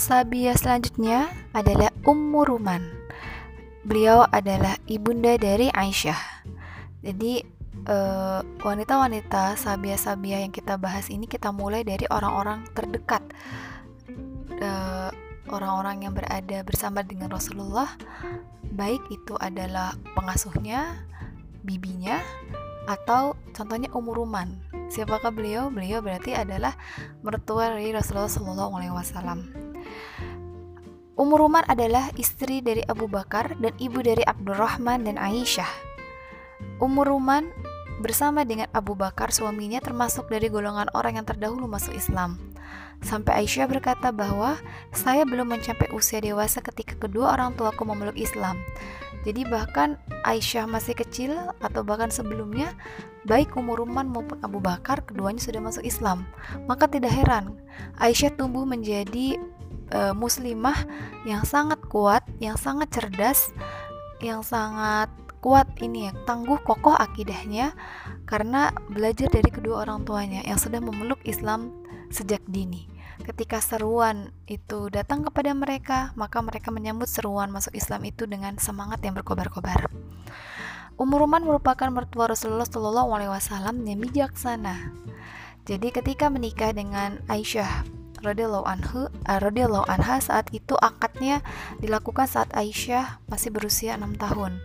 Sabia selanjutnya adalah Ummu Ruman. Beliau adalah ibunda dari Aisyah. Jadi eh, wanita-wanita sabia-sabia yang kita bahas ini kita mulai dari orang-orang terdekat. Eh, orang-orang yang berada bersama dengan Rasulullah, baik itu adalah pengasuhnya, bibinya, atau contohnya Ummu Ruman. Siapakah beliau? Beliau berarti adalah mertua dari Rasulullah Shallallahu Alaihi Wasallam. Ummu Ruman adalah istri dari Abu Bakar dan ibu dari Abdurrahman dan Aisyah. Ummu Ruman bersama dengan Abu Bakar suaminya termasuk dari golongan orang yang terdahulu masuk Islam. Sampai Aisyah berkata bahwa saya belum mencapai usia dewasa ketika kedua orang tuaku memeluk Islam. Jadi bahkan Aisyah masih kecil atau bahkan sebelumnya baik Ummu Ruman maupun Abu Bakar keduanya sudah masuk Islam. Maka tidak heran Aisyah tumbuh menjadi uh, muslimah yang sangat kuat, yang sangat cerdas, yang sangat kuat ini ya, tangguh kokoh akidahnya karena belajar dari kedua orang tuanya yang sudah memeluk Islam sejak dini. Ketika seruan itu datang kepada mereka, maka mereka menyambut seruan masuk Islam itu dengan semangat yang berkobar-kobar. Umur Ruman merupakan mertua Rasulullah Shallallahu Alaihi Wasallam yang bijaksana. Jadi ketika menikah dengan Aisyah radhiyallahu anhu uh, radhiyallahu anha saat itu akadnya dilakukan saat Aisyah masih berusia 6 tahun.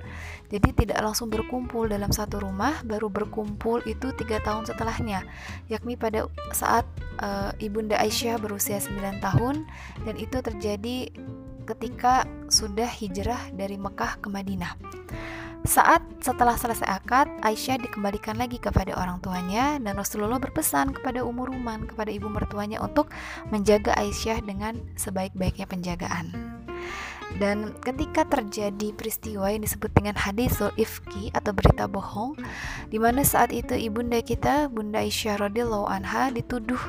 Jadi tidak langsung berkumpul dalam satu rumah, baru berkumpul itu tiga tahun setelahnya, yakni pada saat uh, ibunda Aisyah berusia 9 tahun dan itu terjadi ketika sudah hijrah dari Mekah ke Madinah. Saat setelah selesai akad, Aisyah dikembalikan lagi kepada orang tuanya dan Rasulullah berpesan kepada Ummu Ruman, kepada ibu mertuanya untuk menjaga Aisyah dengan sebaik-baiknya penjagaan. Dan ketika terjadi peristiwa yang disebut dengan hadisul ifki atau berita bohong, di mana saat itu ibunda kita, Bunda Aisyah radhiyallahu anha dituduh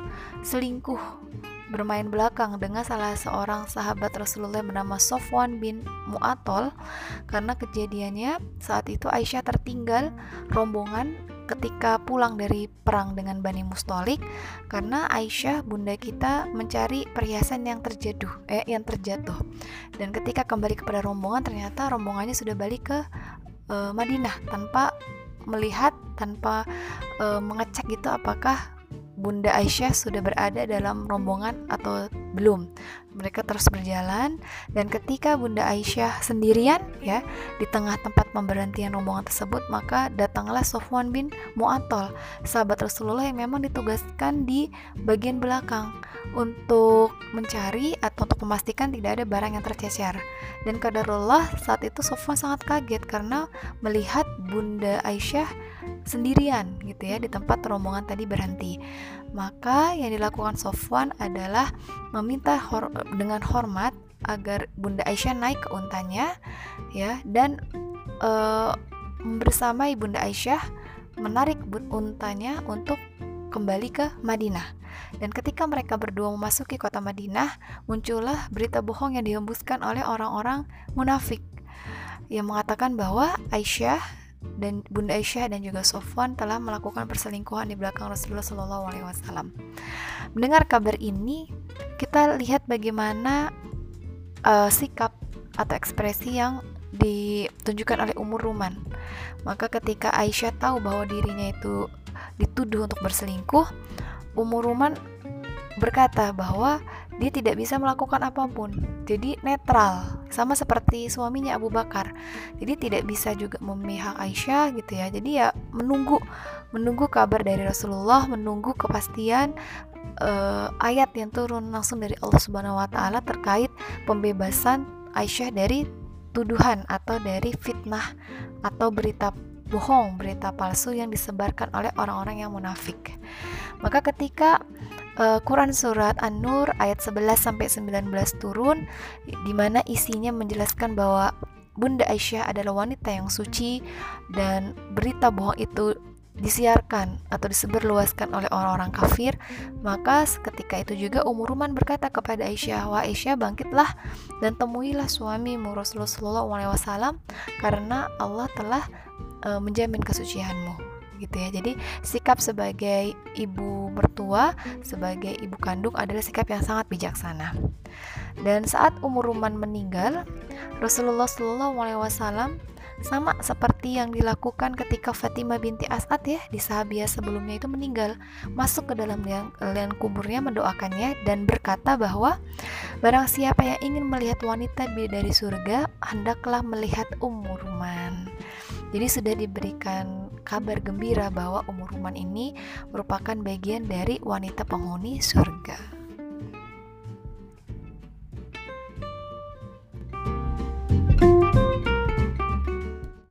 selingkuh bermain belakang dengan salah seorang sahabat Rasulullah bernama Sofwan bin Mu'atol karena kejadiannya saat itu Aisyah tertinggal rombongan ketika pulang dari perang dengan Bani Mustolik karena Aisyah bunda kita mencari perhiasan yang terjatuh eh yang terjatuh. Dan ketika kembali kepada rombongan ternyata rombongannya sudah balik ke uh, Madinah tanpa melihat tanpa uh, mengecek gitu apakah Bunda Aisyah sudah berada dalam rombongan atau belum. Mereka terus berjalan dan ketika Bunda Aisyah sendirian ya di tengah tempat pemberhentian rombongan tersebut maka datanglah Sofwan bin Mu'atol, sahabat Rasulullah yang memang ditugaskan di bagian belakang untuk mencari atau untuk memastikan tidak ada barang yang tercecer. Dan kadarullah saat itu Sofwan sangat kaget karena melihat Bunda Aisyah sendirian gitu ya di tempat rombongan tadi berhenti. Maka yang dilakukan Sofwan adalah meminta hor dengan hormat agar Bunda Aisyah naik ke untanya ya dan e, bersama Ibunda Aisyah menarik untanya untuk kembali ke Madinah. Dan ketika mereka berdua memasuki kota Madinah, muncullah berita bohong yang dihembuskan oleh orang-orang munafik yang mengatakan bahwa Aisyah dan Bunda Aisyah dan juga Sofwan telah melakukan perselingkuhan di belakang Rasulullah Shallallahu Alaihi Wasallam. Mendengar kabar ini, kita lihat bagaimana uh, sikap atau ekspresi yang ditunjukkan oleh umur Ruman. Maka ketika Aisyah tahu bahwa dirinya itu dituduh untuk berselingkuh, umur Ruman berkata bahwa dia tidak bisa melakukan apa pun. Jadi netral, sama seperti suaminya Abu Bakar. Jadi tidak bisa juga memihak Aisyah gitu ya. Jadi ya menunggu menunggu kabar dari Rasulullah, menunggu kepastian uh, ayat yang turun langsung dari Allah Subhanahu wa taala terkait pembebasan Aisyah dari tuduhan atau dari fitnah atau berita bohong, berita palsu yang disebarkan oleh orang-orang yang munafik. Maka ketika uh, Quran surat An-Nur ayat 11 sampai 19 turun di mana isinya menjelaskan bahwa Bunda Aisyah adalah wanita yang suci dan berita bohong itu disiarkan atau disebarluaskan oleh orang-orang kafir. Maka ketika itu juga Umur Ruman berkata kepada Aisyah wah Aisyah bangkitlah dan temuilah suamimu Rasulullah SAW karena Allah telah uh, menjamin kesucianmu gitu ya. Jadi sikap sebagai ibu mertua, sebagai ibu kandung adalah sikap yang sangat bijaksana. Dan saat Umur Ruman meninggal, Rasulullah Shallallahu Alaihi Wasallam sama seperti yang dilakukan ketika Fatimah binti As'ad ya di sahabiah sebelumnya itu meninggal masuk ke dalam liang, liang kuburnya mendoakannya dan berkata bahwa barang siapa yang ingin melihat wanita dari surga hendaklah melihat Ummu Ruman jadi sudah diberikan kabar gembira bahwa Ummu Ruman ini merupakan bagian dari wanita penghuni surga